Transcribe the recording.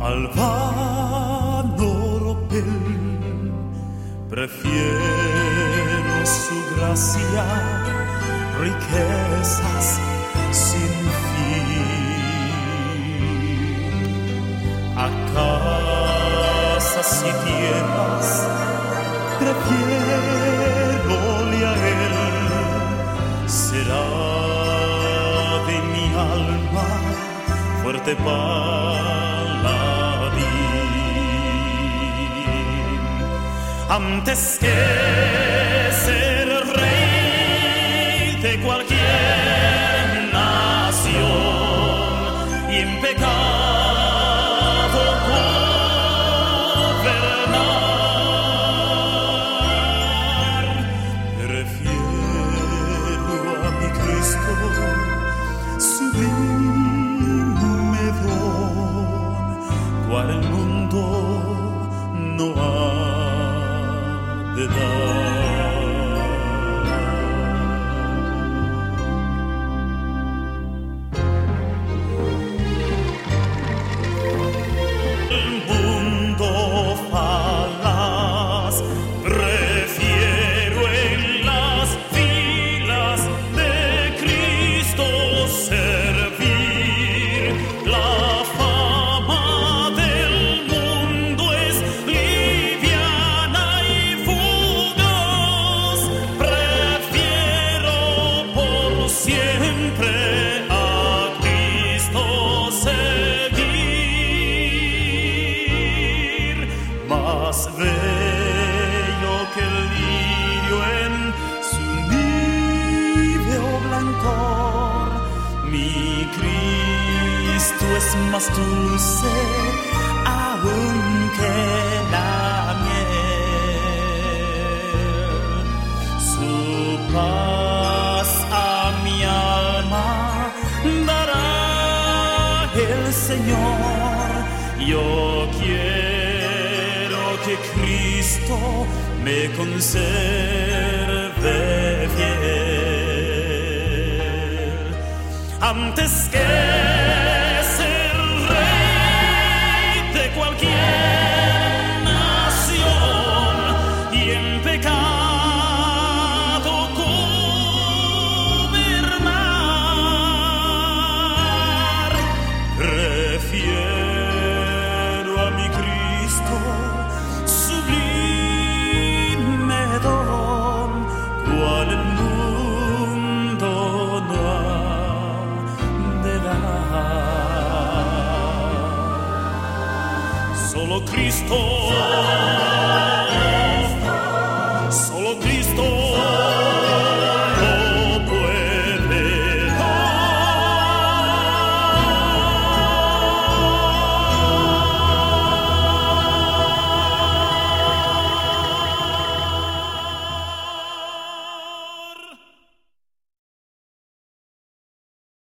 al vano prefiero su gracia, riquezas sin fin. A casas y tierras, prefiero fuerte paladín. Antes que ser rey de cualquier cual el mundo no ha de dar. Más bello que el lirio en su níveo blancor. Mi Cristo es más dulce aún que la miel. Su paz a mi alma dará el Señor. Yo quiero Cristo me conserve fiel. Antes que dar. Solo Cristo